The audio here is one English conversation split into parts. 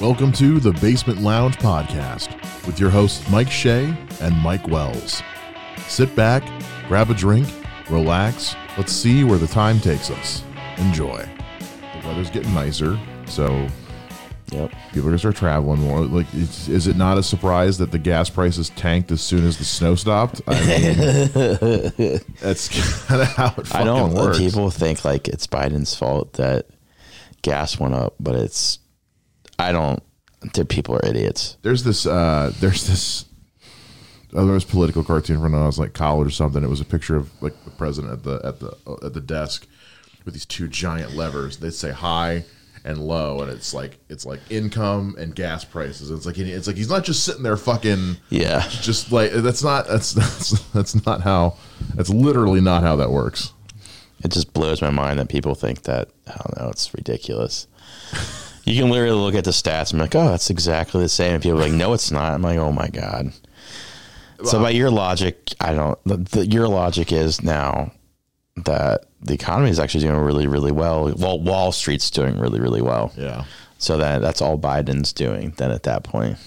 Welcome to the Basement Lounge Podcast with your hosts Mike Shea and Mike Wells. Sit back, grab a drink, relax. Let's see where the time takes us. Enjoy. The weather's getting nicer, so Yep. people are gonna start traveling more. Like, it's, is it not a surprise that the gas prices tanked as soon as the snow stopped? I mean, that's kind of how it fucking I don't. works. People think like it's Biden's fault that gas went up, but it's. I don't. People are idiots. there's this uh there's this oh, there was political cartoon from when I was like college or something. It was a picture of like the president at the at the uh, at the desk with these two giant levers. They'd say high and low, and it's like it's like income and gas prices. It's like it's like he's not just sitting there fucking Yeah. just like that's not that's that's that's not how that's literally not how that works. It just blows my mind that people think that. I don't know. It's ridiculous. You can literally look at the stats and be like, "Oh, that's exactly the same." And people are like, "No, it's not." I'm like, "Oh my god." So by your logic, I don't. The, the, your logic is now that the economy is actually doing really, really well. Well, Wall Street's doing really, really well. Yeah. So that that's all Biden's doing. Then at that point,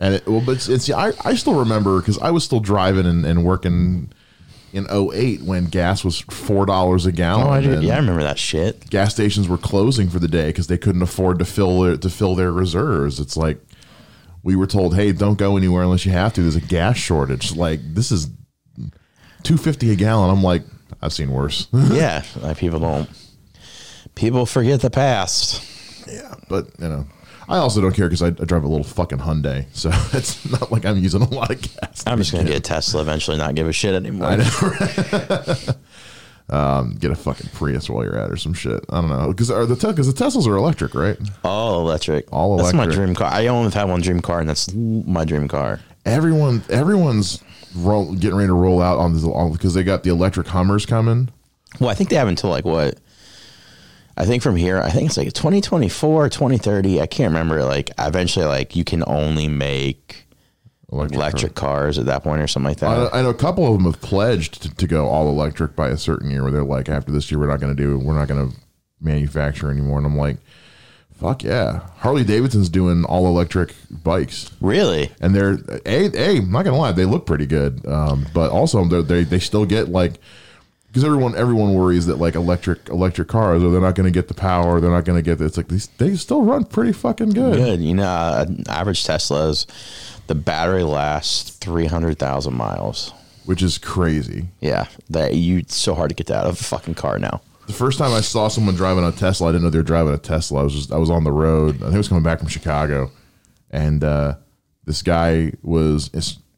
And it, well, but it's, it's I, I still remember because I was still driving and, and working in 08 when gas was four dollars a gallon. oh, I and yeah, I remember that shit. gas stations were closing for the day because they couldn't afford to fill their, to fill their reserves. It's like we were told, hey, don't go anywhere unless you have to. There's a gas shortage. Like this is two fifty a gallon. I'm like, I've seen worse. yeah, people don't. People forget the past. yeah, but you know. I also don't care because I, I drive a little fucking Hyundai, so it's not like I'm using a lot of gas. I'm just gonna get a Tesla eventually, not give a shit anymore. um, get a fucking Prius while you're at or some shit. I don't know because are the because the Teslas are electric, right? All electric. All electric. That's my dream car. I only have one dream car, and that's my dream car. Everyone, everyone's roll, getting ready to roll out on this because they got the electric Hummers coming. Well, I think they have until like what? I think from here, I think it's like 2024, 2030. I can't remember. Like eventually, like you can only make Electric. electric cars at that point or something like that. I, I know a couple of them have pledged to, to go all electric by a certain year, where they're like, after this year, we're not going to do, we're not going to manufacture anymore. And I'm like, fuck yeah, Harley Davidson's doing all electric bikes. really? and they're a a I'm not gonna lie, they look pretty good. Um, but also they they still get like because everyone everyone worries that like electric electric cars or they're not gonna get the power, they're not gonna get it's like these they still run pretty fucking good. Good. You know, an average Tesla's the battery lasts 300,000 miles. which is crazy. Yeah, that you it's so hard to get that out of a fucking car now. The first time I saw someone driving a Tesla, I didn't know they were driving a Tesla. I was just I was on the road. I think I was coming back from Chicago, and uh, this guy was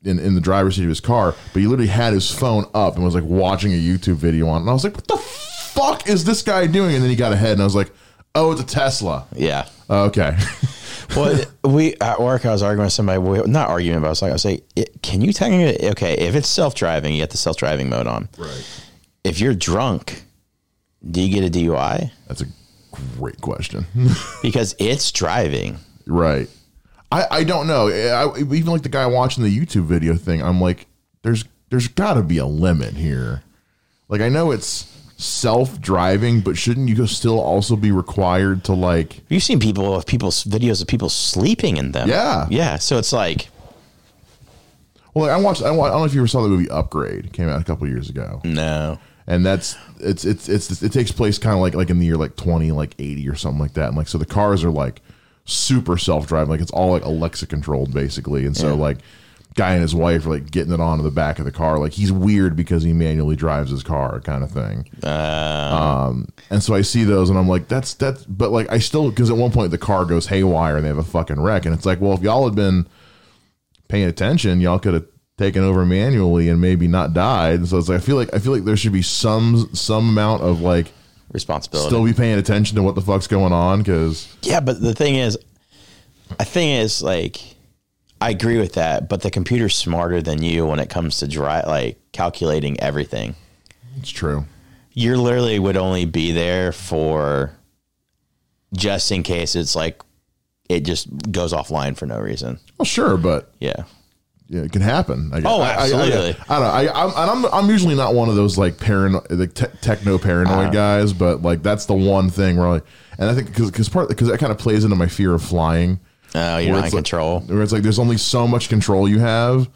in in the driver's seat of his car, but he literally had his phone up and was like watching a YouTube video on. it. And I was like, "What the fuck is this guy doing?" And then he got ahead, and I was like, "Oh, it's a Tesla." Yeah. Oh, okay, Well, we at work, I was arguing with somebody. We, not arguing, but I was like, I was like, can you technically? Okay, if it's self driving, you get the self driving mode on. right. If you're drunk, do you get a DUI? That's a great question. Because it's driving. right. I I don't know. I, even like the guy watching the YouTube video thing, I'm like, there's there's got to be a limit here. Like I know it's self-driving, but shouldn't you still also be required to like You've seen people of people's videos of people sleeping in them. Yeah. yeah. So it's like, Well, I watched I, don't know if you ever saw the movie Upgrade. It came out a couple years ago. no, And that's it's it's it's it takes place kind of like like in the year like 20 like 80 or something like that. And like so the cars are like super self-driving. Like it's all like Alexa controlled basically. And so Yeah. like guy and his wife are like getting it onto the back of the car. Like he's weird because he manually drives his car kind of thing. uh, And so I see those and I'm like, that's that's but like I still because at one point the car goes haywire and they have a fucking wreck. And it's like, well, if y'all had been paying attention, y'all could have taken over manually and maybe not died. And so it's like I feel like I feel like there should be some some amount of like responsibility. still be paying attention to what the fuck's going on because Yeah, but the thing is, I think is like, I agree with that. But the computer's smarter than you when it comes to dry, like calculating everything. it's true. You literally would only be there for just in case it's like it just goes offline for no reason. Well, sure, but Yeah. yeah, it can happen. I guess. Oh, I- I- I- absolutely. I, don't know. I, I'm, I'm I'm usually not one of those like paranoid, like te- techno paranoid Uh-huh. guys, but like that's the one thing where, like, and I think because because part because that kind of plays into my fear of flying. Oh, you're not in like- control. Where it's like there's only so much control you have.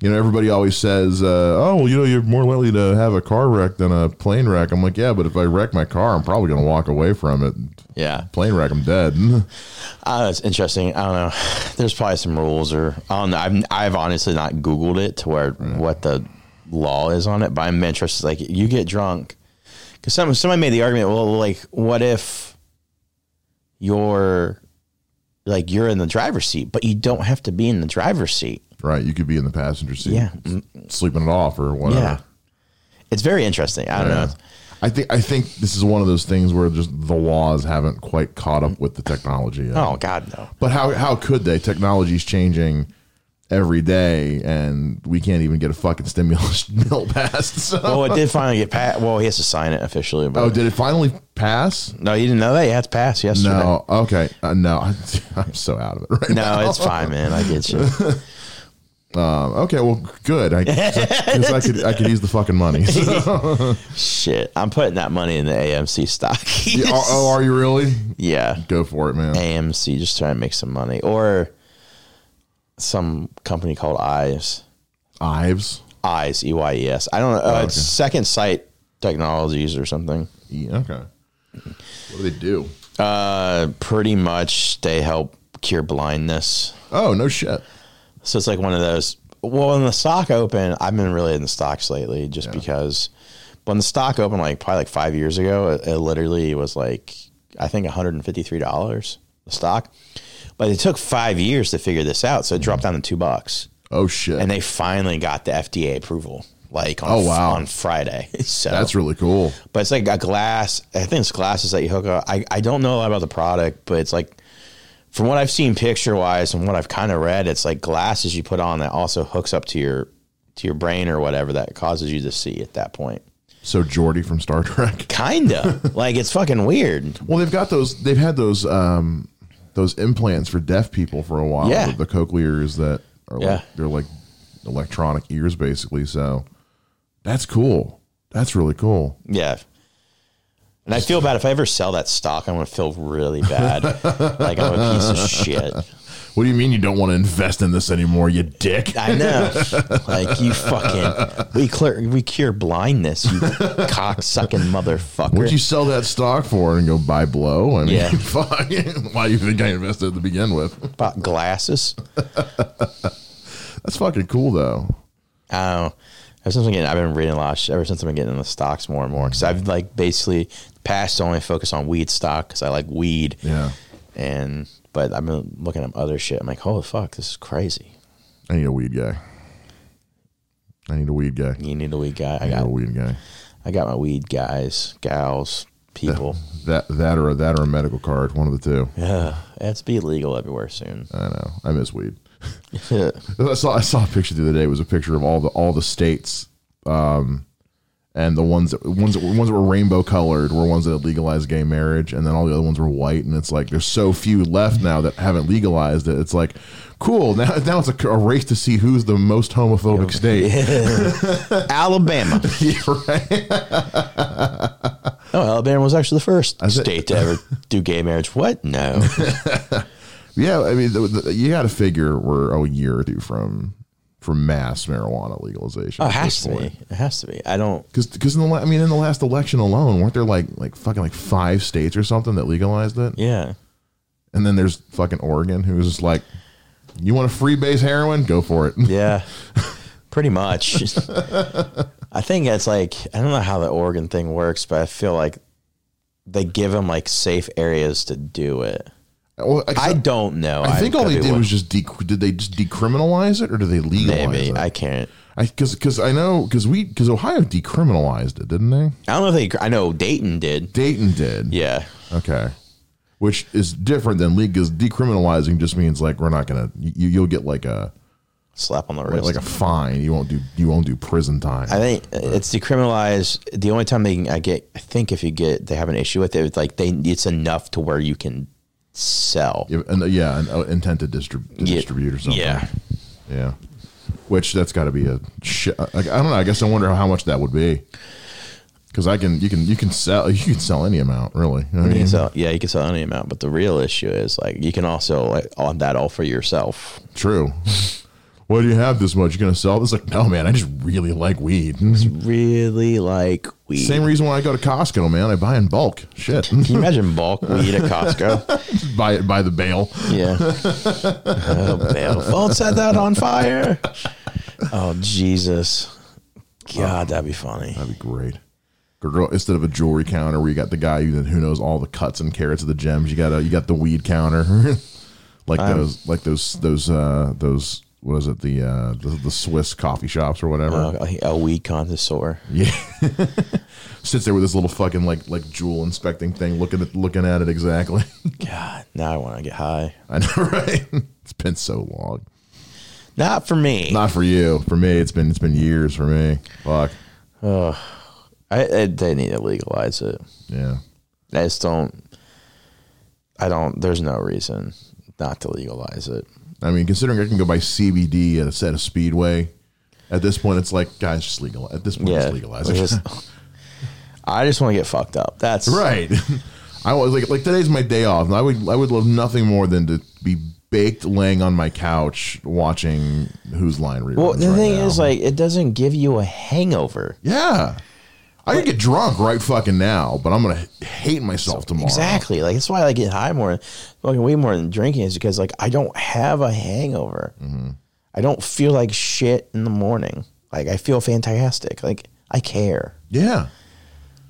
You know, everybody always says, uh, "Oh, well, you know, you're more likely to have a car wreck than a plane wreck." I'm like, "Yeah, but if I wreck my car, I'm probably going to walk away from it. Yeah. Plane wreck, I'm dead." Uh, it's interesting. I don't know. There's probably some rules, or I don't know. I've I've honestly not Googled it to where what the law is on it, but I'm interested. Like, you get drunk because some somebody made the argument. Well, like, what if you're like you're in the driver's seat, but you don't have to be in the driver's seat? right? You could be in the passenger seat, Yeah. sleeping it off or whatever. Yeah, it's very interesting. I don't Yeah. know. I think I think this is one of those things where just the laws haven't quite caught up with the technology. Yet. Oh God, no. But how how could they? Technology's changing every day, and we can't even get a fucking stimulus bill passed. So. Well, it did finally get passed. Well, he has to sign it officially. But oh, did it finally pass? no, you didn't know that. It had to pass yesterday. No. Okay. Uh, no, I'm so out of it right now. No, it's fine, man. I get you. Um, okay. Well, good. I, 'cause I could I could use the fucking money. Shit, I'm putting that money in the AMC stock. Yeah, oh, oh, are you really? yeah, Go for it, man. AMC, just trying to make some money, or some company called Eyes, Ives. Eyes, E Y E S. I don't know. Uh, It's okay. Second Sight Technologies or something. Yeah, okay. What do they do? Uh, pretty much they help cure blindness. Oh, no shit. So it's like one of those. Well, when the stock opened, I've been really in the stocks lately, just because when the stock opened, like probably like five years ago, it, it literally was like I think one hundred and fifty three dollars the stock. But it took five years to figure this out, so it dropped down to two bucks, Oh shit. and they finally got the FDA approval, like on Oh, wow. on Friday. So That's really cool. but it's like a glass. I think it's glasses that you hook up. I, I don't know a lot about the product, but it's like from what I've seen picture wise and what I've kind of read, it's like glasses you put on that also hooks up to your to your brain or whatever that causes you to see at that point. So Geordi from Star Trek. Kinda like it's fucking weird. Well, they've got those. They've had those um, those implants for deaf people for a while. Yeah. the, the cochlears that are Yeah. like they're like electronic ears, basically. So that's cool. That's really cool. Yeah. And I feel bad if I ever sell that stock, I'm gonna feel really bad. like I'm a piece of shit. What do you mean you don't want to invest in this anymore, you dick? I know. Like you fucking we clear we cure blindness, you cock sucking motherfucker. What'd you sell that stock for and go buy blow? I mean, Yeah. fuck. Why do you think I invested to begin with? Bought glasses. That's fucking cool, though. I. Ever since I'm getting, I've been reading a lot. Shit, ever since I've been getting in the stocks more and more, because I've like basically past only focus on weed stock because I like weed. Yeah. And but I've been looking at other shit. I'm like, holy fuck, this is crazy. I need a weed guy. I need a weed guy. You need a weed guy. I I need a got, weed guy. I got my weed guys, gals, people. That that or that or a medical card, one of the two. Yeah, it's be legal everywhere soon. I know. I miss weed. I saw I saw a picture the other day. It was a picture of all the all the states, um, and the ones that ones that, ones that were rainbow colored were ones that legalized gay marriage, and then all the other ones were white. And it's like there's so few left now that haven't legalized it. It's like cool. Now now it's a, a race to see who's the most homophobic state. Alabama. Oh, Alabama was actually the first state to ever do gay marriage. What? No. Yeah, I mean, the, the, you got to figure we're a year or two from from mass marijuana legalization. Oh, it has to be. It has to be. I don't. Because because in the la- I mean in the last election alone, weren't there like like fucking like five states or something that legalized it? Yeah. And then there's fucking Oregon, who's just like, you want a free base heroin? Go for it. Yeah. Pretty much. I think it's like I don't know how the Oregon thing works, but I feel like they give them like safe areas to do it. Well, I don't know. I think all they did was just de- did they just decriminalize it or did they legalize maybe it? I can't. because because I know because we because Ohio decriminalized it, didn't they? I don't know if they. I know Dayton did. Dayton did. Yeah. Okay. Which is different than legal. Because decriminalizing just means like we're not gonna you you'll get like a Slap on the wrist. like a fine. You won't do you won't do prison time. I think it's decriminalized. The only time they can, I get, I think if you get, they have an issue with it, it's like they, it's enough to where you can sell. Yeah, and, uh, yeah, an uh, intent to, distrib- to Yeah. distribute or something. Yeah. yeah. Which that's got to be a shit. Like, I don't know. I guess I wonder how much that would be. because I can you can you can sell you can sell any amount really. You know I mean? sell, yeah, you can sell any amount, but the real issue is like you can also like on that all for yourself. True. Why do you have this much? You're gonna sell this? Like, no, man. I just really like weed. Really like weed. Same reason why I go to Costco, man. I buy in bulk. Shit, Can you imagine bulk weed at Costco? buy it by the bale. Yeah. oh, bale. Don't set that on fire. Oh Jesus. God, that'd be funny. That'd be great. Girl, instead of a jewelry counter where you got the guy who, who knows all the cuts and carats of the gems, you got a you got the weed counter, like those like those those uh those what is it the uh the, the Swiss coffee shops or whatever. Uh, a, weed connoisseur. Yeah. Sits there with this little fucking like like jewel inspecting thing, looking at looking at it exactly. God, now I want to get high. I know, right? It's been so long. Not for me. Not for you. For me, it's been it's been years for me. Fuck. I, I, they need to legalize it. Yeah. I just don't. I don't. There's no reason not to legalize it. I mean, considering I can go buy CBD at a set of Speedway, at this point, it's like, guys, just legal. At this point, Yeah, it's it. just- I just want to get fucked up. That's right. I was like, like today's my day off, and I would, I would love nothing more than to be baked, laying on my couch watching Whose Line reruns. Well, the right thing now. is, like, it doesn't give you a hangover. yeah, I could get drunk right fucking now, but I'm gonna hate myself tomorrow. Exactly. Like that's why I get high more, fucking way more than drinking is because like I don't have a hangover. Mm-hmm. I don't feel like shit in the morning. Like I feel fantastic. Like I care. Yeah.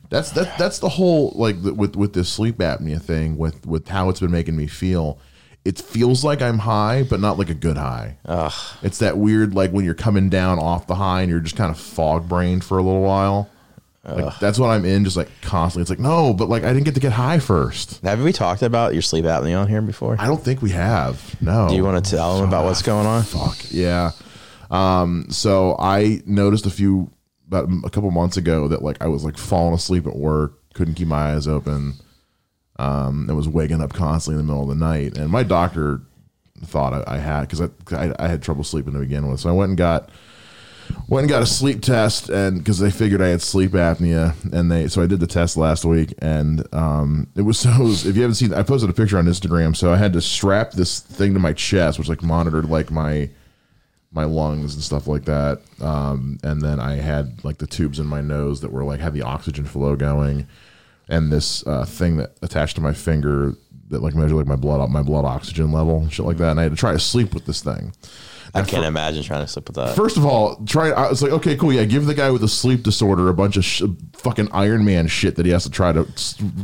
That's that. That's the whole like the, with with this sleep apnea thing with with how it's been making me feel. It feels like I'm high, but not like a good high. Ugh. It's that weird like when you're coming down off the high and you're just kind of fog brained for a little while. Like that's what I'm in, just like constantly. It's like no, but like I didn't get to get high first. Have we talked about your sleep apnea on here before? I don't think we have. No. Do you want to tell them about what's going on? Fuck yeah. Um, so I noticed a few about a couple months ago that like I was like falling asleep at work, couldn't keep my eyes open, um, and was waking up constantly in the middle of the night. And my doctor thought I, I had because I, I I had trouble sleeping to begin with, so I went and got went and got a sleep test and because they figured I had sleep apnea and they so I did the test last week and um it was so it was- if you haven't seen I posted a picture on Instagram so I had to strap this thing to my chest which like monitored like my my lungs and stuff like that um and then I had like the tubes in my nose that were like had the oxygen flow going and this uh, thing that attached to my finger that like measured like my blood my blood oxygen level shit like that and I had to try to sleep with this thing I can't imagine trying to sleep with that. First of all, try. I was like, okay, cool, yeah. Give the guy with a sleep disorder a bunch of sh- fucking Iron Man shit that he has to try to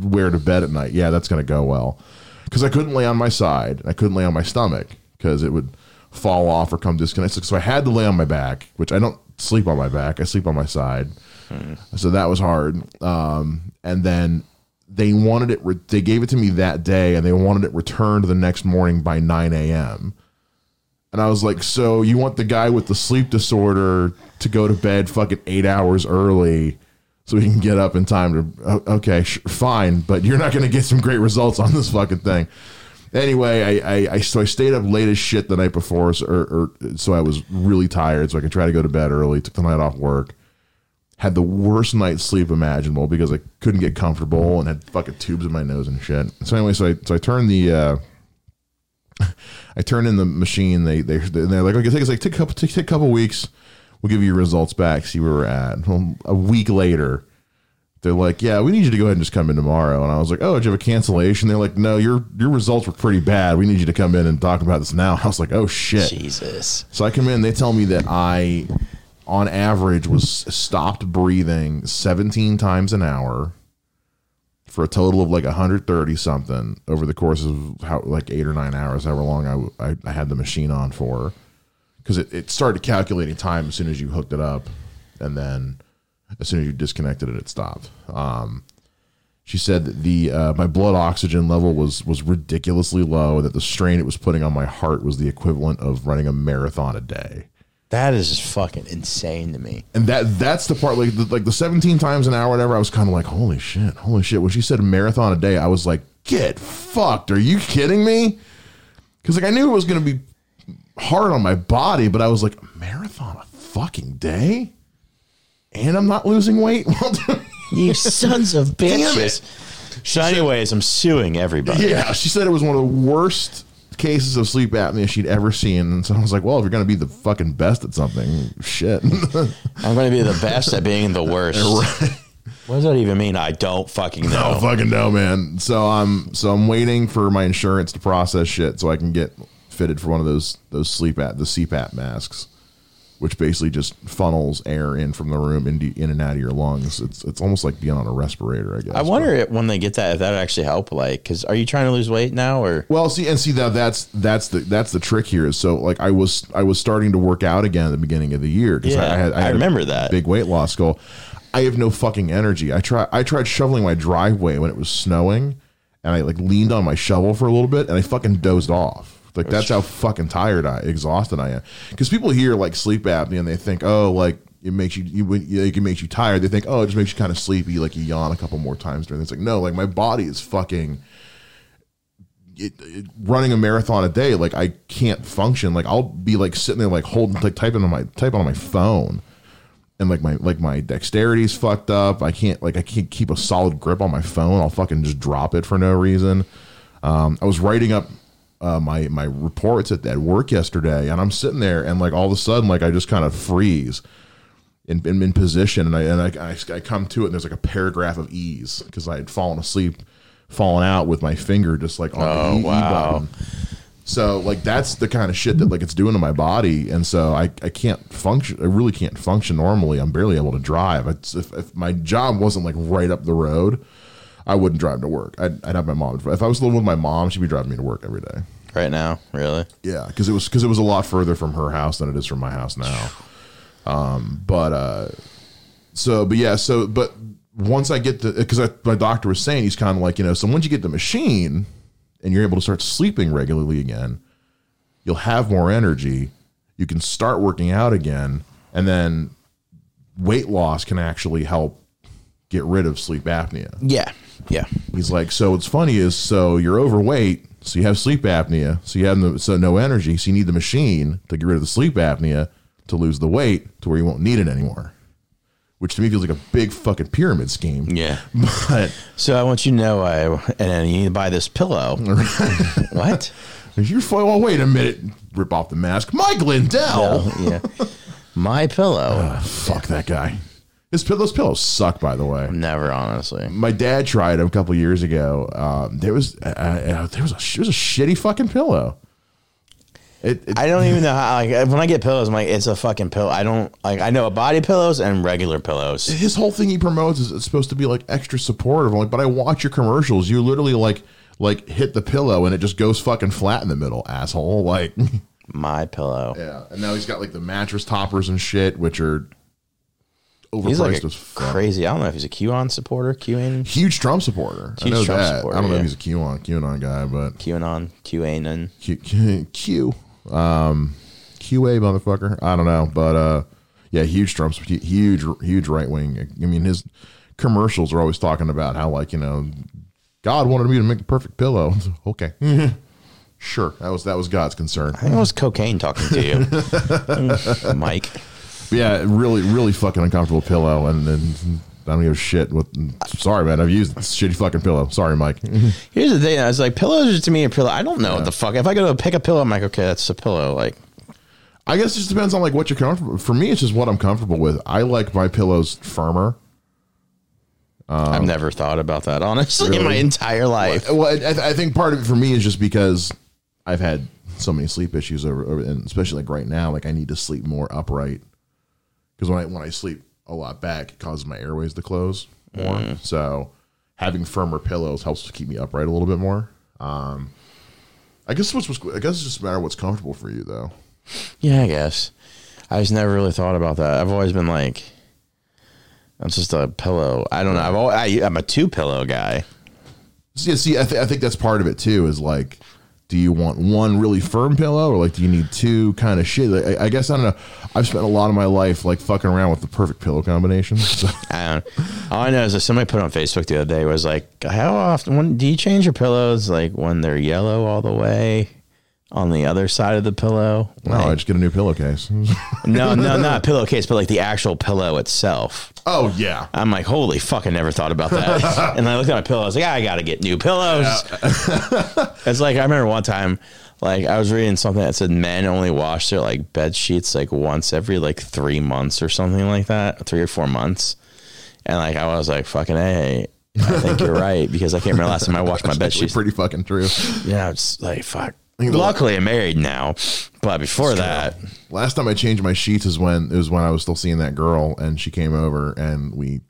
wear to bed at night. Yeah, that's gonna go well. Because I couldn't lay on my side, I couldn't lay on my stomach because it would fall off or come disconnected. So I had to lay on my back, which I don't sleep on my back. I sleep on my side. So that was hard. Um, and then they wanted it. Re- they gave it to me that day, and they wanted it returned the next morning by nine a.m. And I was like, so you want the guy with the sleep disorder to go to bed fucking eight hours early so he can get up in time to, okay, fine, but you're not going to get some great results on this fucking thing. Anyway, I, I, I, so I stayed up late as shit the night before, so, or, or, so I was really tired, so I could try to go to bed early, took the night off work, had the worst night's sleep imaginable because I couldn't get comfortable and had fucking tubes in my nose and shit. So anyway, so I, so I turned the, uh, I turned in the machine. They they they're like, okay, take us like take a couple take, take a couple weeks. We'll give you your results back. See where we're at. Well, a week later, they're like, yeah, we need you to go ahead and just come in tomorrow. And I was like, oh, did you have a cancellation? They're like, no, your your results were pretty bad. We need you to come in and talk about this now. I was like, oh shit. Jesus. So I come in. They tell me that I, on average, was stopped breathing 17 times an hour for a total of like 130 something over the course of how like eight or nine hours, however long I, I, I had the machine on for. Because it, it started calculating time as soon as you hooked it up, and then as soon as you disconnected it, it stopped. Um, she said that the uh, my blood oxygen level was was ridiculously low. That the strain it was putting on my heart was the equivalent of running a marathon a day. That is just fucking insane to me. And that that's the part like the, like the 17 times an hour whatever I was kind of like holy shit holy shit. When she said a marathon a day I was like get fucked. Are you kidding me? Because like I knew it was going to be hard on my body but I was like a marathon a fucking day? And I'm not losing weight? While doing You sons of bitches. So, anyways, I'm suing everybody. Yeah, she said it was one of the worst cases of sleep apnea she'd ever seen. And so I was like, well, if you're going to be the fucking best at something, shit. I'm going to be the best at being the worst. What does that even mean? I don't fucking know. I don't fucking know, man. So I'm so I'm waiting for my insurance to process shit so I can get fitted for one of those those sleep at the CPAP masks, which basically just funnels air in from the room into in and out of your lungs. It's it's almost like being on a respirator, I guess. I wonder if, when they get that if that actually help. Like, because are you trying to lose weight now or? Well, see, and see that that's that's the that's the trick here. Is so like I was I was starting to work out again at the beginning of the year because Yeah, I, had I had a remember that. big weight loss goal. I have no fucking energy. I try I tried shoveling my driveway when it was snowing, and I like leaned on my shovel for a little bit, and I fucking dozed off. Like that's how fucking tired I exhausted I am. Because people hear like sleep apnea and they think, oh, like it makes you you like, it makes you tired. They think, oh, it just makes you kind of sleepy, like you yawn a couple more times during. It's like no, like my body is fucking it, it- running a marathon a day, like I can't function. Like I'll be like sitting there, like holding, like typing on my typing on my phone, and like my like my dexterity's fucked up. I can't like I can't keep a solid grip on my phone. I'll fucking just drop it for no reason. Um, I was writing up uh, my my reports at, at work yesterday, and I'm sitting there, and like all of a sudden, like I just kind of freeze. In, in, in position and I and I, I, I come to it and there's like a paragraph of ease because I had fallen asleep, fallen out with my finger just like on Oh, the E- wow. button. So like that's the kind of shit that like it's doing to my body, and so I, I can't function. I really can't function normally. I'm barely able to drive. It's, if, if my job wasn't like right up the road, I wouldn't drive to work. I'd, I'd have my mom. If I was living with my mom, she'd be driving me to work every day. Right now, really? Yeah, because it was because it was a lot further from her house than it is from my house now. Um, but uh, so but yeah, so but once I get the because my doctor was saying he's kind of like you know so once you get the machine and you're able to start sleeping regularly again, you'll have more energy. You can start working out again, and then weight loss can actually help get rid of sleep apnea. Yeah, yeah. He's like, so what's funny is, so you're overweight, so you have sleep apnea, so you have no, so no energy, so you need the machine to get rid of the sleep apnea to lose the weight to where you won't need it anymore. Which to me feels like a big fucking pyramid scheme. Yeah. But So I want you to know, I and then you need to buy this pillow. what? you're, well, wait a minute, rip off the mask, Mike Lindell. yeah. My pillow. Ah, fuck that guy. His those pillows suck, by the way. Never, honestly. My dad tried them a couple years ago. Um, there was uh, uh, there was a it was a shitty fucking pillow. It, it, I don't even know how. Like when I get pillows, I'm like, it's a fucking pillow. I don't like. I know a body pillows and regular pillows. his whole thing he promotes is it's supposed to be like extra supportive. I'm like, but I watch your commercials. You literally like like hit the pillow and it just goes fucking flat in the middle, asshole. Like, My pillow. yeah. And now he's got like the mattress toppers and shit, which are overpriced He's like as fuck. crazy. I don't know if he's a QAnon supporter, QAnon, Huge Trump supporter. I Huge know Trump that. supporter, I don't know yeah. if he's a QAnon QAnon guy, but QAnon, QAnon. Q, Q, Q um, QA motherfucker. I don't know, but uh, yeah, huge Trump's huge, huge right wing. I mean, his commercials are always talking about how like you know, God wanted me to make the perfect pillow. okay, sure, that was that was God's concern. I think it was cocaine talking to you, Mike. But yeah, really, really fucking uncomfortable pillow, and then. I don't give a shit. What? Sorry, man. I've used this shitty fucking pillow. Sorry, Mike. Here's the thing. I was like, pillows are to me a pillow. I don't know what the fuck. If I go to pick a pillow, I'm like, okay, that's a pillow. Like, I guess it just depends on like what you're comfortable. For me, it's just what I'm comfortable with. I like my pillows firmer. I've um, never thought about that honestly in my entire life. Well, I, I think part of it for me is just because I've had so many sleep issues over, over and especially like right now, like I need to sleep more upright because when I when I sleep a lot back, it causes my airways to close more. So having firmer pillows helps to keep me upright a little bit more. Um, I guess what's what's- I guess it's just a matter of what's comfortable for you though. Yeah, I guess. I just never really thought about that. I've always been like, that's just a pillow. I don't know. I've always, I, I'm a two pillow guy. See, see, I, th- I think that's part of it too. Is like, do you want one really firm pillow, or like, do you need two kind of shit? Like, I, I guess I don't know. I've spent a lot of my life like fucking around with the perfect pillow combination. So, I don't. All I know is that somebody put on Facebook the other day was like, how often when do you change your pillows? Like when they're yellow all the way on the other side of the pillow. No, I just get a new pillowcase. no, no, not a pillowcase, but like the actual pillow itself. oh yeah. I'm like, holy fuck, I never thought about that. and I looked at my pillow. I was like, I got to get new pillows. it's like, I remember one time, like, I was reading something that said men only wash their like bed sheets like once every like three months or something like that, three or four months. And like, I was like, fucking, hey, I think you're right because I can't remember last time I washed my bed sheets. pretty fucking true. Yeah, it's like, fuck. Luckily, I'm married now, but before that, Last time I changed my sheets is when it was when I was still seeing that girl, and she came over and we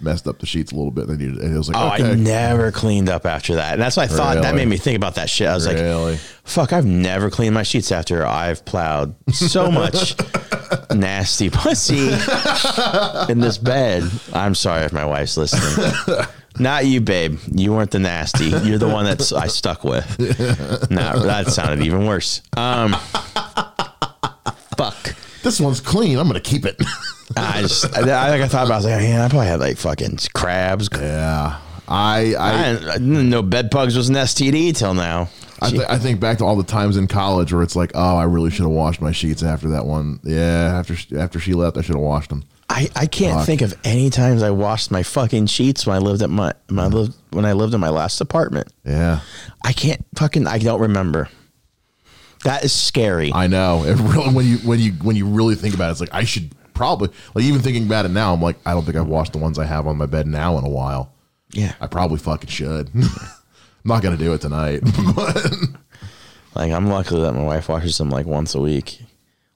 messed up the sheets a little bit. And needed, and it was like, oh, okay, I never cleaned up after that. And that's why I thought that made me think about that shit. I was like. Fuck, I've never cleaned my sheets after I've plowed so much nasty pussy in this bed. I'm sorry if my wife's listening. Not you, babe. You weren't the nasty. You're the one that's I stuck with. Nah, that sounded even worse. Um, fuck. This one's clean. I'm gonna keep it. I just, I, like I thought about. it, I was like, man, I probably had like fucking crabs. yeah, I I I, didn't- I didn't know bed bugs was an STD till now. I, th- I think back to all the times in college where it's like, oh, I really should have washed my sheets after that one. Yeah, after after she left, I should have washed them. I, I can't Fuck. think of any times I washed my fucking sheets when I lived at my, when I lived when I lived in my last apartment. Yeah, I can't fucking I don't remember. That is scary. I know. It really, when you when you when you really think about it, it's like I should probably like even thinking about it now. I'm like, I don't think I've washed the ones I have on my bed now in a while. yeah. I probably fucking should. I'm not gonna do it tonight, but Like I'm lucky that my wife washes them like once a week.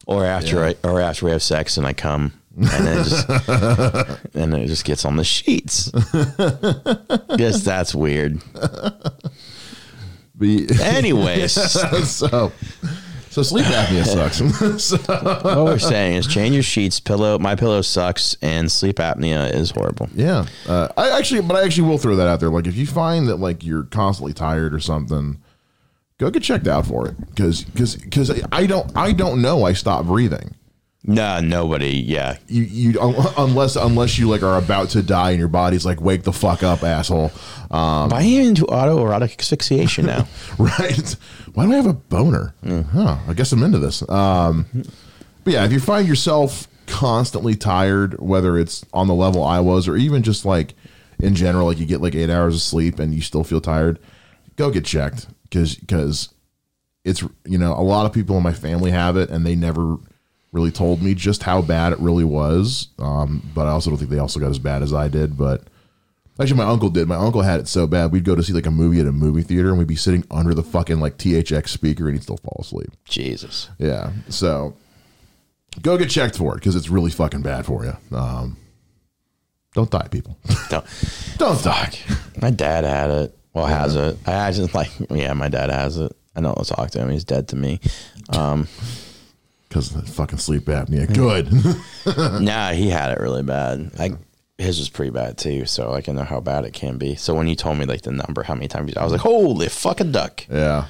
Or after Yeah. I or after we have sex and I come and then it just and it just gets on the sheets. Guess that's weird. Anyways, so so sleep apnea sucks. so, what we're saying is change your sheets, pillow my pillow sucks, and sleep apnea is horrible. yeah, uh, I actually, but I actually will throw that out there. Like, if you find that like you're constantly tired or something, go get checked out for it because because because I don't I don't know I stopped breathing. No, nobody. Yeah, you you un- unless unless you like are about to die and your body's like wake the fuck up asshole. Um Why are you into autoerotic asphyxiation now? right. Why do i have a boner? Huh i guess i'm into this. Um but yeah if you find yourself constantly tired whether it's on the level i was or even just like in general like you get like eight hours of sleep and you still feel tired go get checked. Because because it's you know a lot of people in my family have it and they never really told me just how bad it really was um, but i also don't think they also got as bad as i did but actually my uncle did my uncle had it so bad we'd go to see like a movie at a movie theater and we'd be sitting under the fucking like thx speaker and he'd still fall asleep Jesus. yeah so go get checked for it because it's really fucking bad for you um, don't die people Don't. don't die My dad had it. Well, has it. I actually like. Yeah, my dad has it. I don't talk to him. He's dead to me. Um, because of the fucking sleep apnea good nah, he had it really bad. Like his was pretty bad too. So I can know how bad it can be. So when you told me like the number, how many times I was like, holy fucking duck. Yeah.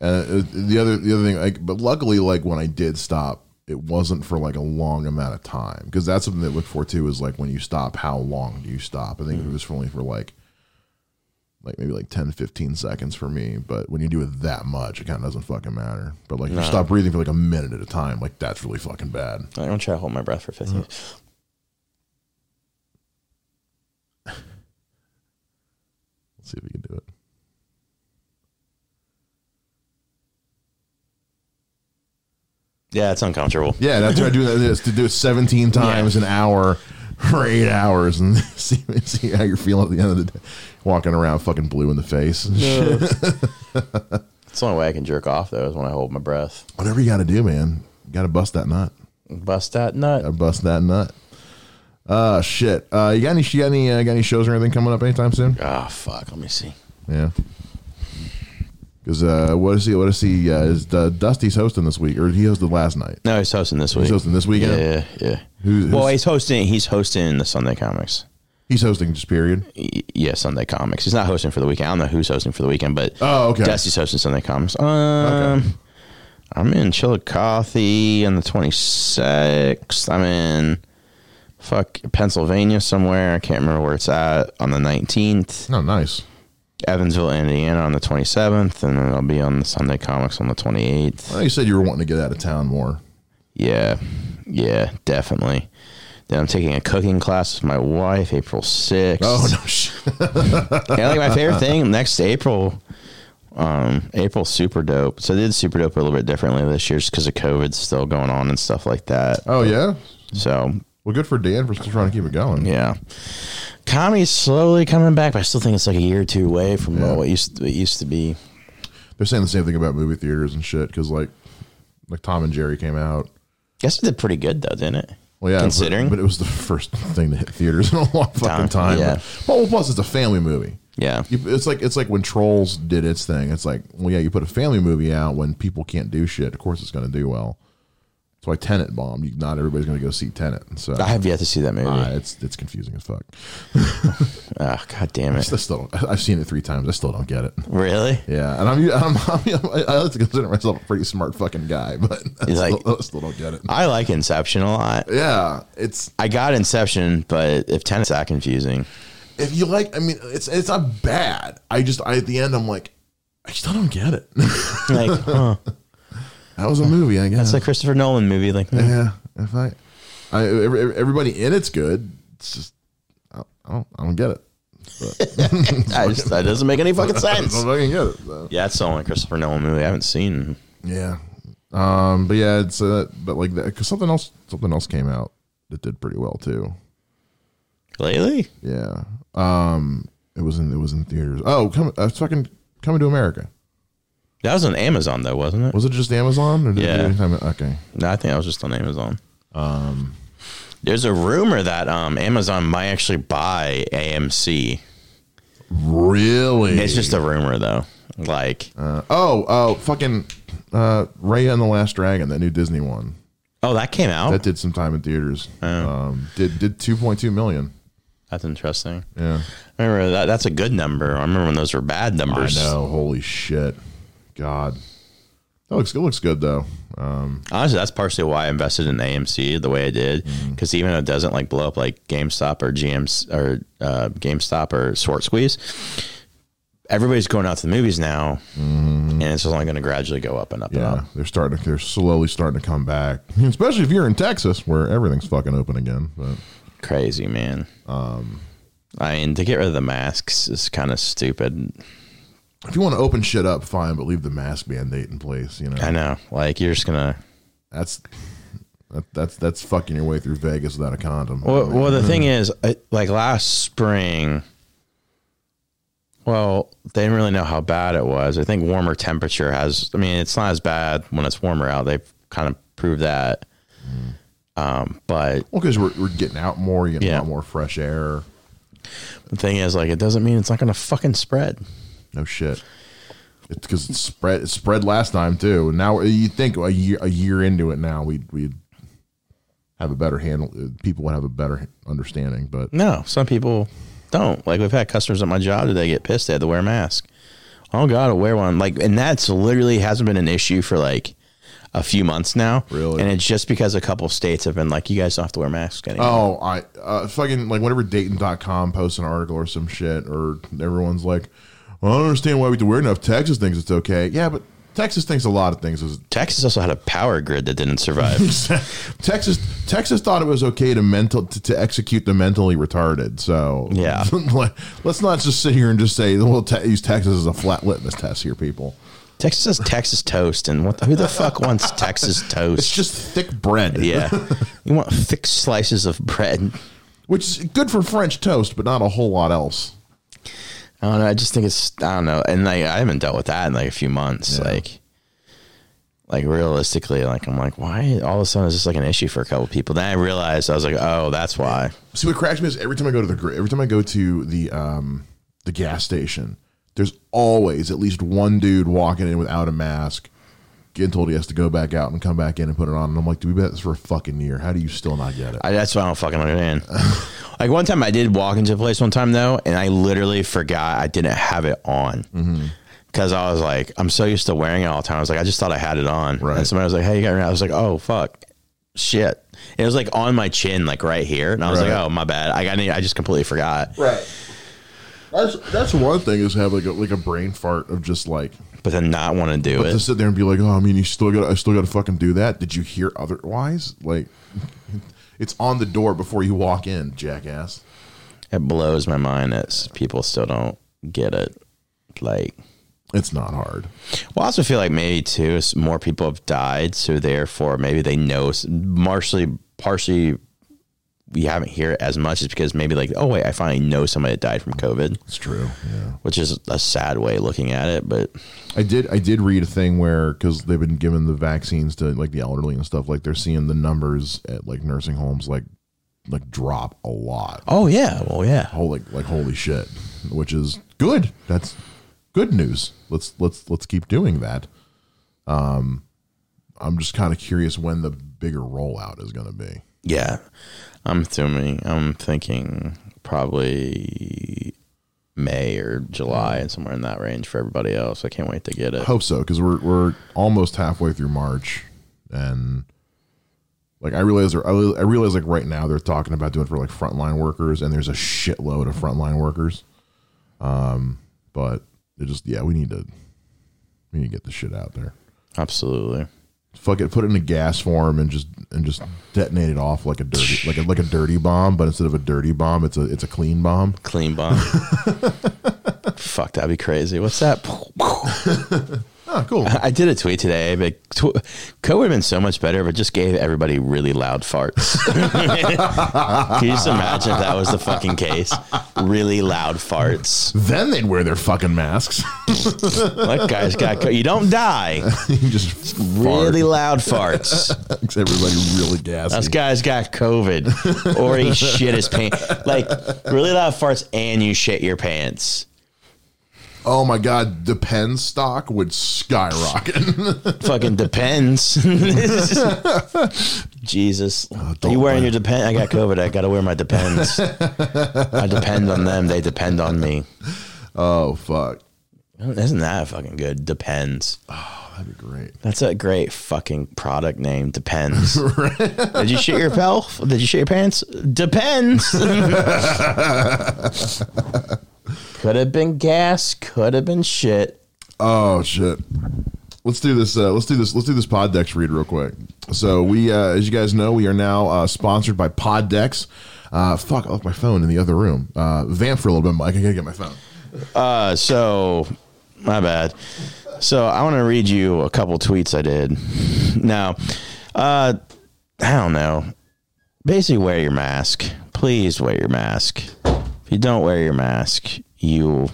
And uh, the other the other thing, like, but luckily, like when I did stop, it wasn't for like a long amount of time because that's something they look for too. Is like when you stop, how long do you stop? I think it was for only for like, like maybe like 10, 15 seconds for me. But when you do it that much, it kind of doesn't fucking matter. But like if you stop breathing for like a minute at a time, like that's really fucking bad. I'm gonna try to hold my breath for 15 mm-hmm. minutes. Let's see if we can do it. Yeah, it's uncomfortable. Yeah, that's what I do. That is to do it seventeen times an hour for eight hours and see see how you're feeling at the end of the day. Walking around fucking blue in the face. It's the only way I can jerk off though is when I hold my breath. Whatever you got to do, man. You got to bust that nut. Bust that nut. Got to bust that nut. Uh, shit. Uh, you got any? You got any? Uh, got any shows or anything coming up anytime soon? Oh fuck. Let me see. Yeah. Because uh, what is he? What is he? Uh, is uh, Dusty's hosting this week, or he hosted last night? No, he's hosting this week. He's hosting this weekend. Yeah, yeah. Who- well, who's- he's hosting. He's hosting the Sunday Comics. He's hosting just period. Yeah, Sunday Comics. He's not hosting for the weekend. I don't know who's hosting for the weekend, but Oh, okay. Dusty's hosting Sunday Comics. Um, I'm in Chillicothe on the 26th. I'm in fuck Pennsylvania somewhere. I can't remember where it's at on the 19th. Oh, nice. Evansville, Indiana on the 27th, and then I'll be on the Sunday Comics on the 28th. I you said you were wanting to get out of town more. Yeah, yeah, definitely. Then I'm taking a cooking class with my wife April 6th. Oh no shit. yeah, like my favorite thing next April. Um, April's super dope. So I did super dope a little bit differently this year just because of COVID still going on and stuff like that. Oh yeah. So Well, good for Dan for still trying to keep it going. yeah, comedy's slowly coming back, but I still think it's like a year or two away from Yeah. what used to, what used to be. They're saying the same thing about movie theaters and shit because like, like Tom and Jerry came out. Guess it did pretty good though, didn't it? Well, yeah, Considering? but, it was the first thing to hit theaters in a long fucking Time, time. yeah. Well, plus it's a family movie. Yeah, You, it's like it's like when Trolls did its thing. It's like, well, yeah, you put a family movie out when people can't do shit. Of course, it's going to do well. That's why Tenet bombed. Not everybody's going to go see Tenet. So I have yet to see that movie. uh, it's it's confusing as fuck. oh god damn I it! still don't, I've seen it three times. I still don't get it. Really? Yeah, and I'm, I'm, I'm I like to consider myself a pretty smart fucking guy, but I like- still, I still don't get it. I like Inception a lot. Yeah, it's I got Inception, but if Tenet's that confusing, if you like. I mean, it's it's not bad. I just I, at the end I'm like, I still don't get it. like, huh? That was a movie, I guess. That's a Christopher Nolan movie. Like, yeah, if I, I every, everybody in it's good. It's just I, I don't I don't get it. I just, that doesn't make any fucking I sense. don't fucking get it. so. Yeah, it's the only Christopher Nolan movie I haven't seen. Yeah, um, but yeah, it's uh, but like that because something else something else came out that did pretty well too. Lately? Yeah. Um, it was in it was in theaters. Oh, come uh, fucking coming to America. That was on Amazon though, wasn't it? Was it just Amazon or did Yeah. it do? Okay. No, I think that was just on Amazon. Um, there's a rumor that um, Amazon might actually buy AMC. Really? It's just a rumor though. Like, Uh, oh oh fucking uh, Raya and the Last Dragon, that new Disney one. oh, that came out. That did some time in theaters. Um, did did two point two million. That's interesting. Yeah. I remember that. That's a good number. I remember when those were bad numbers. I know. Holy shit. God. That looks it looks good though. Um, Honestly, that's partially why I invested in AMC the way I did. Mm-hmm. Because even though it doesn't like blow up like GameStop or GM's or uh, GameStop or Short Squeeze, everybody's going out to the movies now, and it's only going to gradually go up and up and Mm-hmm. yeah, up. they're starting. To, they're slowly starting to come back, especially if you're in Texas, where everything's fucking open again. But Crazy man. Um, I mean, to get rid of the masks is kind of stupid. If you want to open shit up, fine, but leave the mask mandate in place. You know, I know. Like you're just gonna. that's that, that's that's fucking your way through Vegas without a condom. Well, I mean, well, the thing is, like last spring. Well, they didn't really know how bad it was. I think warmer temperature has. I mean, it's not as bad when it's warmer out. They've kind of proved that. Um, but well, because we're, we're getting out more, you get Yeah. a lot more fresh air. the thing is, like, it doesn't mean it's not going to fucking spread. No shit. It's because it spread. It spread last time too. And now you think a year a year into it now, we we have a better handle. People would have a better understanding. But No, some people don't. Like we've had customers at my job today get pissed they had to wear a mask. Oh God, I'll wear one. Like, and that's literally hasn't been an issue for like a few months now. Really? and it's just because a couple states have been like, you guys don't have to wear masks anymore. oh, I uh, fucking like whenever Dayton.com posts an article or some shit, or everyone's like, well, I don't understand why we to wear enough. Texas thinks it's okay. Yeah, but Texas thinks a lot of things Texas also had a power grid that didn't survive. Texas Texas thought it was okay to mental to, to execute the mentally retarded. So Yeah. let's not just sit here and just say we'll te- use Texas as a flat litmus test here, people. Texas has Texas toast, and what? Who the fuck wants Texas toast? It's just thick bread. yeah, you want thick slices of bread. which is good for French toast, but not a whole lot else. I don't know. I just think it's I don't know, and like I haven't dealt with that in like a few months. Yeah. Like, like realistically, like I'm like, why all of a sudden is this like an issue for a couple people? Then I realized I was like, oh, that's why. See what cracks me is every time I go to the every time I go to the um the gas station, there's always at least one dude walking in without a mask, getting told he has to go back out and come back in and put it on. And I'm like, do we bet this for a fucking year? How do you still not get it? I, that's why I don't fucking understand. like one time I did walk into a place one time though, and I literally forgot I didn't have it on. Mm-hmm. Because I was like, I'm so used to wearing it all the time. I was like, I just thought I had it on. Right. And somebody was like, Hey, you got it? on?" I was like, Oh fuck, shit. It was like on my chin, like right here, and I was Right. like, Oh my bad. I got. I just completely forgot. right. That's that's one thing is have like a, like a brain fart of just like but then not want to do to it. sit there and be like, oh, I mean, you still got I still got to fucking do that. Did you hear otherwise? Like, it's on the door before you walk in, jackass. It blows my mind that people still don't get it. Like, It's not hard. well, I also feel like maybe too more people have died, so therefore maybe they know. Partially, partially, we haven't heard it as much is because maybe like, oh wait, I finally know somebody that died from COVID, It's true. Yeah. which is a sad way of looking at it. But I did I did read a thing where because they've been giving the vaccines to like the elderly and stuff like they're seeing the numbers at like nursing homes like like drop a lot. oh yeah, well yeah, Holy like holy shit, which is good. That's good news. Let's let's let's keep doing that. Um, I'm just kind of curious when the bigger rollout is going to be. Yeah. I'm assuming. I'm thinking probably May or July and somewhere in that range for everybody else. I can't wait to get it. Hope so because we're we're almost halfway through March, and like I realize I realize- I realize like right now they're talking about doing it for like frontline workers, and there's a shitload of frontline workers. Um, but it just yeah, we need to we need to get the shit out there. Absolutely. Fuck it, put it in a gas form and just and just detonate it off like a dirty like a like a dirty bomb, but instead of a dirty bomb, it's a it's a clean bomb. Clean bomb. Fuck, that'd be crazy. What's that? Oh, cool. I did a tweet today, but tw- COVID would have been so much better if it just gave everybody really loud farts. Can you just imagine if that was the fucking case? Really loud farts. then they'd wear their fucking masks. That guy's got. Co- you don't die. you just Really loud farts. Makes everybody really gassy. This guy's got COVID, or he shit his pants. Like really loud farts, and you shit your pants. Oh my god, Depends stock would skyrocket. Fucking depends. Jesus, oh, are you wearing your depend? I got COVID. I got to wear my depends. I depend on them. They depend on me. oh fuck, Isn't that fucking good? Depends. Oh, that'd be great. That's a great fucking product name. Depends. Did you shit your pelf? Did you shit your pants? Depends. Could have been gas. Could have been shit. Oh shit. Let's do this. Uh, let's do this. Let's do this Pod Decks read real quick. So we, uh, as you guys know, we are now uh, sponsored by Pod Decks. Uh, fuck, I left my phone in the other room. Uh, vamp for a little bit, Mike. I gotta get my phone. Uh, so my bad. So I want to read you a couple tweets I did. Now, uh, I don't know. Basically, wear your mask. Please wear your mask. If you don't wear your mask, you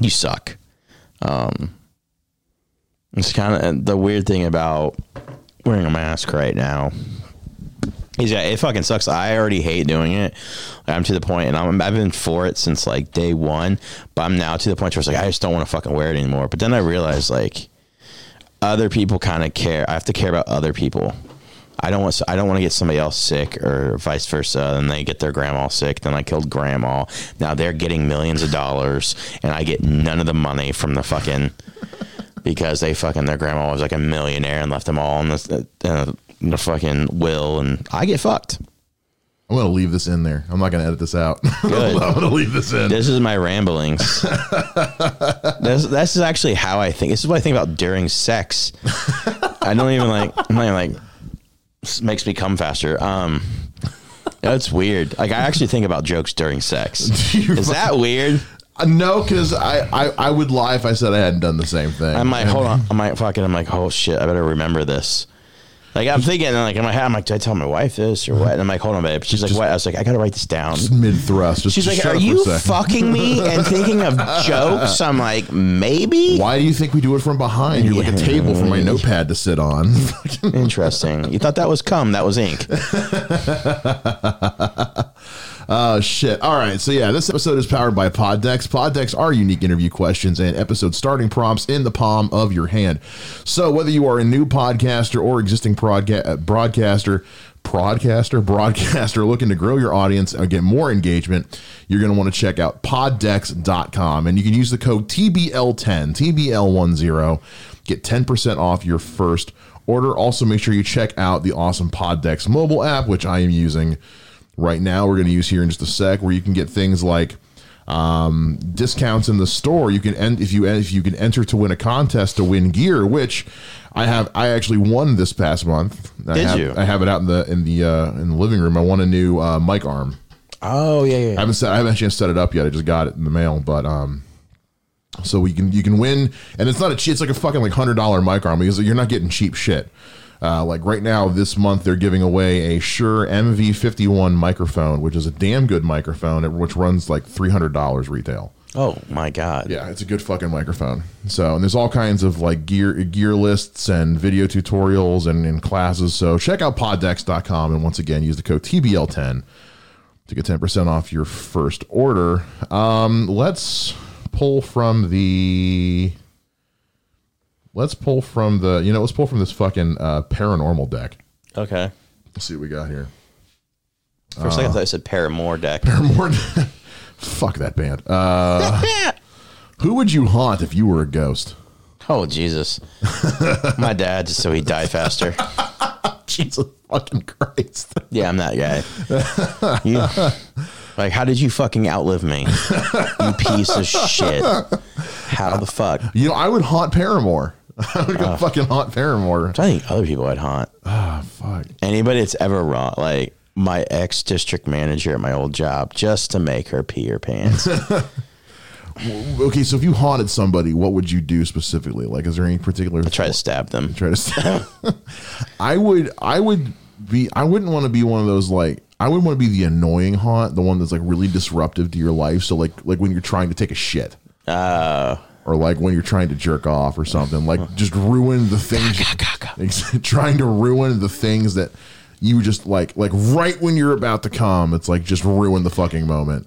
you suck. Um, it's kind of the weird thing about wearing a mask right now. Is yeah, it fucking sucks. I already hate doing it. I'm to the point, and I'm, I've been for it since like day one. But I'm now to the point where it's like I just don't want to fucking wear it anymore. But then I realized like other people kind of care. I have to care about other people. I don't want I don't want to get somebody else sick or vice versa, and they get their grandma sick. Then I killed grandma. Now they're getting millions of dollars, and I get none of the money from the fucking because they fucking their grandma was like a millionaire and left them all in the, uh, the fucking will, and I get fucked. I'm gonna leave this in there. I'm not gonna edit this out. I'm gonna leave this in. This is my ramblings. this, this is actually how I think. This is what I think about during sex. I don't even like. I'm not even like. Makes me come faster. Um, that's weird. Like I actually think about jokes during sex. Is that weird? Uh, no, because I, I I would lie if I said I hadn't done the same thing. I might hold on. I might fucking. I'm like, oh shit. I better remember this. Like I'm thinking, like in my head, I'm like, did I tell my wife this or what? And I'm like, hold on, babe. She's like, what? I was like, I gotta write this down. mid thrust. She's just like, are up for a you fucking me and thinking of jokes? I'm like, maybe. Why do you think we do it from behind? You're like a table for my notepad to sit on. Interesting. You thought that was cum? That was ink. Oh shit! All right, so yeah, this episode is powered by Pod Decks. Poddex are unique interview questions and episode starting prompts in the palm of your hand. So whether you are a new podcaster or existing prodca- uh, broadcaster, broadcaster, broadcaster looking to grow your audience and get more engagement, you're going to want to check out poddecks.com and you can use the code TBL10, TBL10, get 10% off your first order. Also, make sure you check out the awesome Pod Decks mobile app, which I am using right now we're going to use here in just a sec where you can get things like um, discounts in the store. You can end if you if you can enter to win a contest to win gear, which I have. I actually won this past month. I Did have, you? I have it out in the in the uh, in the living room. I won a new uh, mic arm. Oh yeah, yeah. I haven't set, I haven't actually set it up yet. I just got it in the mail, but um, so we can you can win, and it's not a cheap. It's like a fucking like hundred dollar mic arm because you're not getting cheap shit. Uh, like right now, this month they're giving away a Shure MV51 microphone, which is a damn good microphone, which runs like three hundred dollars retail. Oh my god. Yeah, it's a good fucking microphone. So, and there's all kinds of like gear gear lists and video tutorials and, and classes. So, check out poddecks.com and once again use the code TBL10 to get 10% off your first order. Um, let's pull from the let's pull from the you know, let's pull from this fucking uh, paranormal deck. Okay. Let's see what we got here. For a second, I thought I said Paramore deck. More Fuck that band. Uh, who would you haunt if you were a ghost? oh Jesus, my dad, just so he'd die faster. Jesus fucking Christ. Yeah, I'm that guy. You- like, how did you fucking outlive me? You piece of shit. How the fuck? You know, I would haunt Paramore. I would go fucking haunt Paramore. I think other people I'd haunt. Ah, fuck. Anybody that's ever wrong, like my ex district manager at my old job, just to make her pee her pants. Okay, so if you haunted somebody, what would you do specifically? Like, is there any particular I Try to stab them. try to? St- I would. I would be. I wouldn't want to be one of those like. I would want to be the annoying haunt, the one that's like really disruptive to your life. So like, like when you're trying to take a shit. Uh, or like when you're trying to jerk off or something like just ruin the things trying to ruin the things that you just like like right when you're about to come it's like just ruin the fucking moment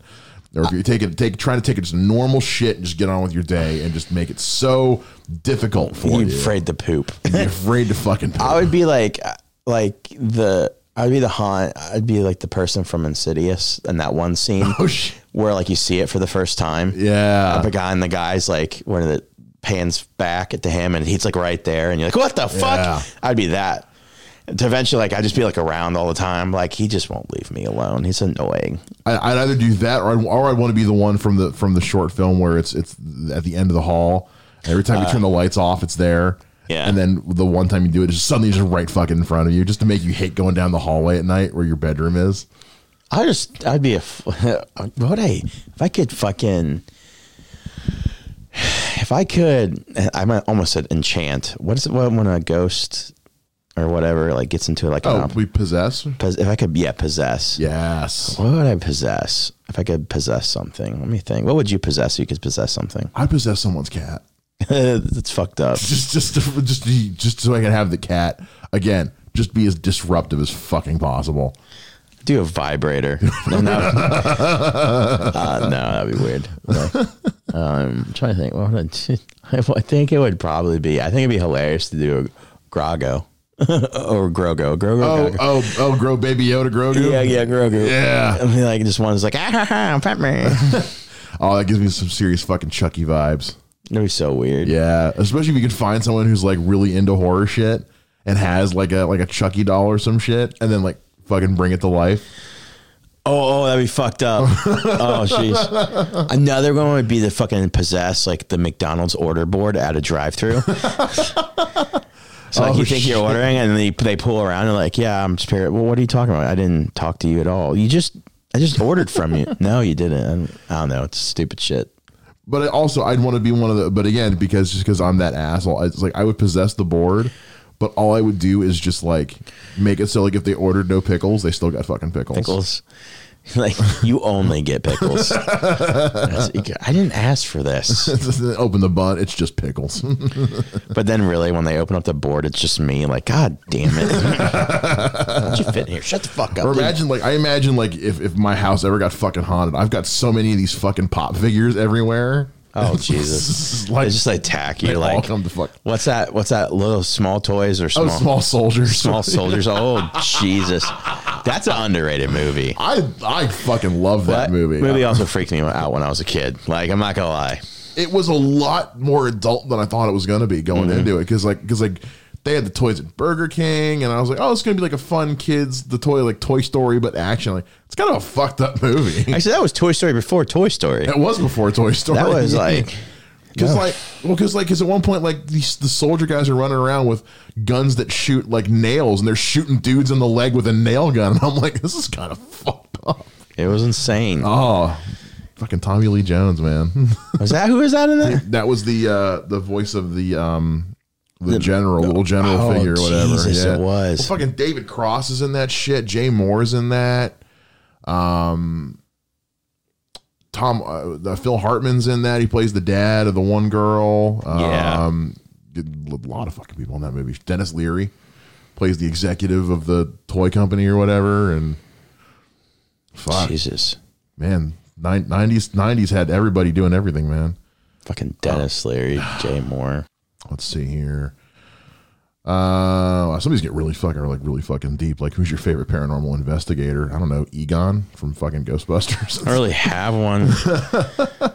or if you take it take trying to take it just normal shit and just get on with your day and just make it so difficult for you you afraid to poop. you're afraid to fucking I would be like, uh, like the. I'd be the haunt. I'd be like the person from Insidious in that one scene oh shit where like you see it for the first time. yeah the guy and the guy's like when it pans back to him and he's like right there and you're like what the fuck Yeah. i'd be that to eventually like i'd just be like around all the time like he just won't leave me alone he's annoying I, I'd either do that or I'd, or I'd want to be the one from the from the short film where it's it's at the end of the hall. Every time you uh, turn the lights off, it's there. Yeah. And then the one time you do it, it's just suddenly just right fucking in front of you, just to make you hate going down the hallway at night where your bedroom is. i just i'd be a, what would i if i could fucking if i could i might almost said enchant what is it what when a ghost or whatever like gets into like Oh, an, we possess. pos- if i could yeah possess Yes, what would i possess if i could possess something let me think what would you possess if you could possess something I possess someone's cat. That's fucked up. Just just just just so I can have the cat again. Just be as disruptive as fucking possible. Do a vibrator. No, no. Uh, no that'd be weird. No. Um, I'm trying to think. What would I, do? I think it would probably be. I think it'd be hilarious to do a Grago or Grogo. Grogo. Oh Grogo. oh oh, grow baby Yoda, Grogu. Yeah, yeah, Grogu. Yeah. I mean, like just one's like, ah, ha, ha, pet me. Oh, that gives me some serious fucking Chucky vibes. That'd be so weird. Yeah, especially if you can find someone who's like really into horror shit and has like a like a Chucky doll or some shit, and then like fucking bring it to life. Oh, oh, that'd be fucked up. oh, jeez. Another one would be the fucking possess like the McDonald's order board at a drive-through. so like Oh, you think shit. you're ordering and they they pull around and like, yeah, I'm spirit. Well, what are you talking about? I didn't talk to you at all. You just I just ordered from you. No, you didn't. I don't, I don't know. It's stupid shit. But also, I'd want to be one of the. But again, because just because I'm that asshole, it's like I would possess the board, but all I would do is just like make it so like if they ordered no pickles, they still got fucking pickles. Pickles. Like you only get pickles. I didn't ask for this. Uh, open the bun, it's just pickles. But then really when they open up the board, it's just me like, God damn it. How'd you fit in here? Shut the fuck up. or imagine like I imagine like if if my house ever got fucking haunted, I've got so many of these fucking pop figures everywhere. Oh Jesus! Like- they just like attack you. They all Like come to fuck. what's that? What's that? Little small toys or small Oh, small soldiers. small soldiers? Oh Jesus! That's an underrated movie. I I fucking love that That movie. movie also freaked me out when I was a kid. Like I'm not gonna lie. it was a lot more adult than I thought it was going to be going Mm-hmm. into it because like because like they had the toys at Burger King, and I was like, oh, it's gonna be like a fun kids the toy like Toy Story, but action. Like it's kind of a fucked up movie. Actually, that was Toy Story before Toy Story. It was before Toy Story. That was like, Because No. like, well, because like, because at one point, like these the soldier guys are running around with guns that shoot like nails, and they're shooting dudes in the leg with a nail gun, and I'm like, this is kind of fucked up. it was insane. Oh, fucking Tommy Lee Jones, man. Was that who was that in there? that was the uh the voice of the um the, general, little general oh, figure, or whatever. Jesus, yeah. it was. Well, fucking David Cross is in that shit. Jay Mohr's in that. Um. Tom, uh, the Phil Hartman's in that. He plays the dad of the one girl. Yeah. Um, a lot of fucking people in that movie. Denis Leary plays the executive of the toy company or whatever. And fuck, Jesus, man, 90s 90s had everybody doing everything, man. fucking Denis Leary, Jay Mohr. Let's see here. Uh, some of these get really fucking like really fucking deep. Like, who's your favorite paranormal investigator? I don't know, Egon from fucking Ghostbusters. I don't really have one.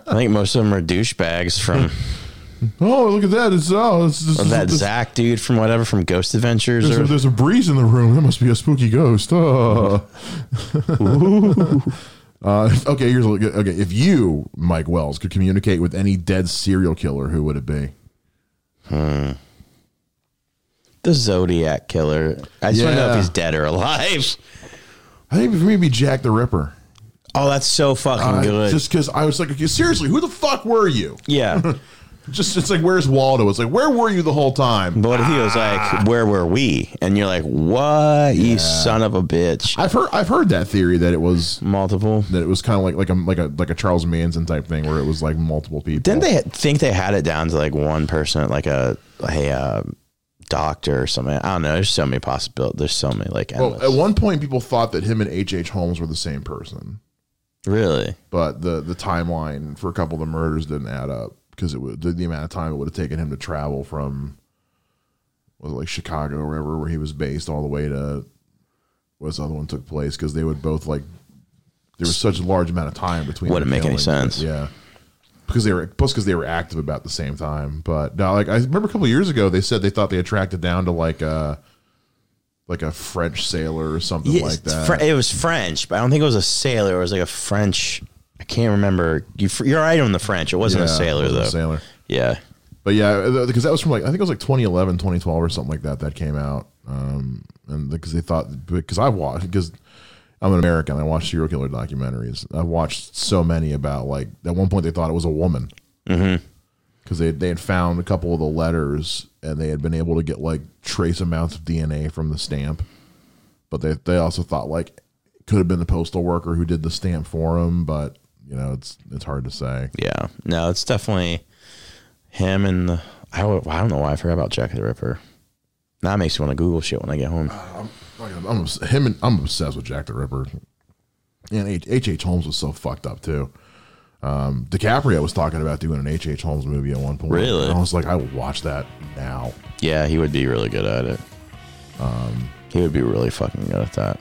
I think most of them are douchebags from oh, look at that! It's oh, it's, this, that this- Zak dude from whatever from Ghost Adventures There's a, there's a breeze in the room. That must be a spooky ghost. Oh. uh, okay, here's a, okay. If you, Mike Wells, could communicate with any dead serial killer, who would it be? The Zodiac killer. I just want to know Yeah. if he's dead or alive. I think for me, it'd be Jack the Ripper. Oh, that's so fucking Uh, good. Just because I was like, okay, seriously, who the fuck were you? yeah. Just it's like, where's Waldo? It's like, where were you the whole time? But he was like, "Where were we?" And you're like, "What? You son of a bitch!" I've heard I've heard that theory that it was Multiple. that it was kind of like like a like a like a Charles Manson type thing where it was like multiple people. Didn't they think they had it down to like one person, like a a uh, doctor or something? I don't know. There's so many possibilities. There's so many like Well, at one point, people thought that him and H. H. Holmes were the same person, really. but the the timeline for a couple of the murders didn't add up because it would the, the amount of time it would have taken him to travel from was it like Chicago or wherever where he was based all the way to what's the other one took place because they would both like there was such a large amount of time between. Wouldn't make any sense. Yeah. Because they were plus because they were active about the same time, but no, like I remember a couple of years ago, they said they thought they had tracked it down to like a like a French sailor or something Yeah, like that. It was French, but I don't think it was a sailor. It was like a French. I can't remember. You, you're right on the French. It wasn't a sailor it was though. a sailor. Yeah. But yeah, because that was from like I think it was like 2011, 2012 or something like that that came out. Um, and because they thought because I watched because I'm an American, I watch serial killer documentaries. I've watched so many about like at one point they thought it was a woman because they they had found a couple of the letters and they had been able to get like trace amounts of DNA from the stamp, but they they also thought like it could have been the postal worker who did the stamp for him, but you know it's it's hard to say. Yeah. No, it's definitely him and the. I, don't- I don't know why I forgot about Jack the Ripper. Now it makes me want to Google shit when I get home. I'm, I'm obs- him and I'm obsessed with Jack the Ripper. And H. H. H. Holmes was so fucked up too. Um, DiCaprio was talking about doing an H. H. Holmes movie at one point. Really? And I was like, I will watch that now. Yeah, he would be really good at it. Um, he would be really fucking good at that.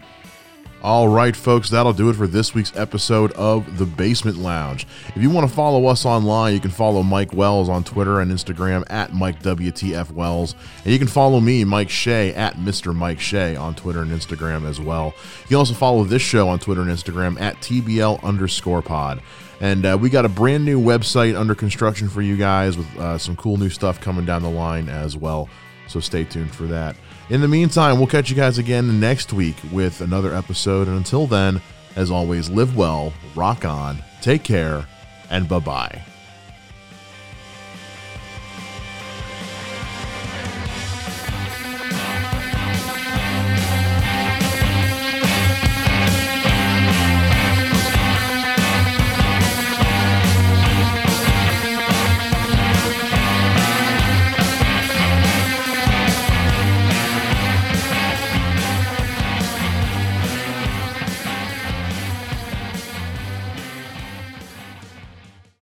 All right, folks, that'll do it for this week's episode of The Basement Lounge. If you want to follow us online, you can follow Mike Wells on Twitter and Instagram at Mike WTF Wells. And you can follow me, Mike Shea, at Mr. Mike Shea on Twitter and Instagram as well. You can also follow this show on Twitter and Instagram at TBL underscore pod. And uh, we got a brand new website under construction for you guys with uh, some cool new stuff coming down the line as well. So stay tuned for that. In the meantime, we'll catch you guys again next week with another episode. And until then, as always, live well, rock on, take care, and bye bye.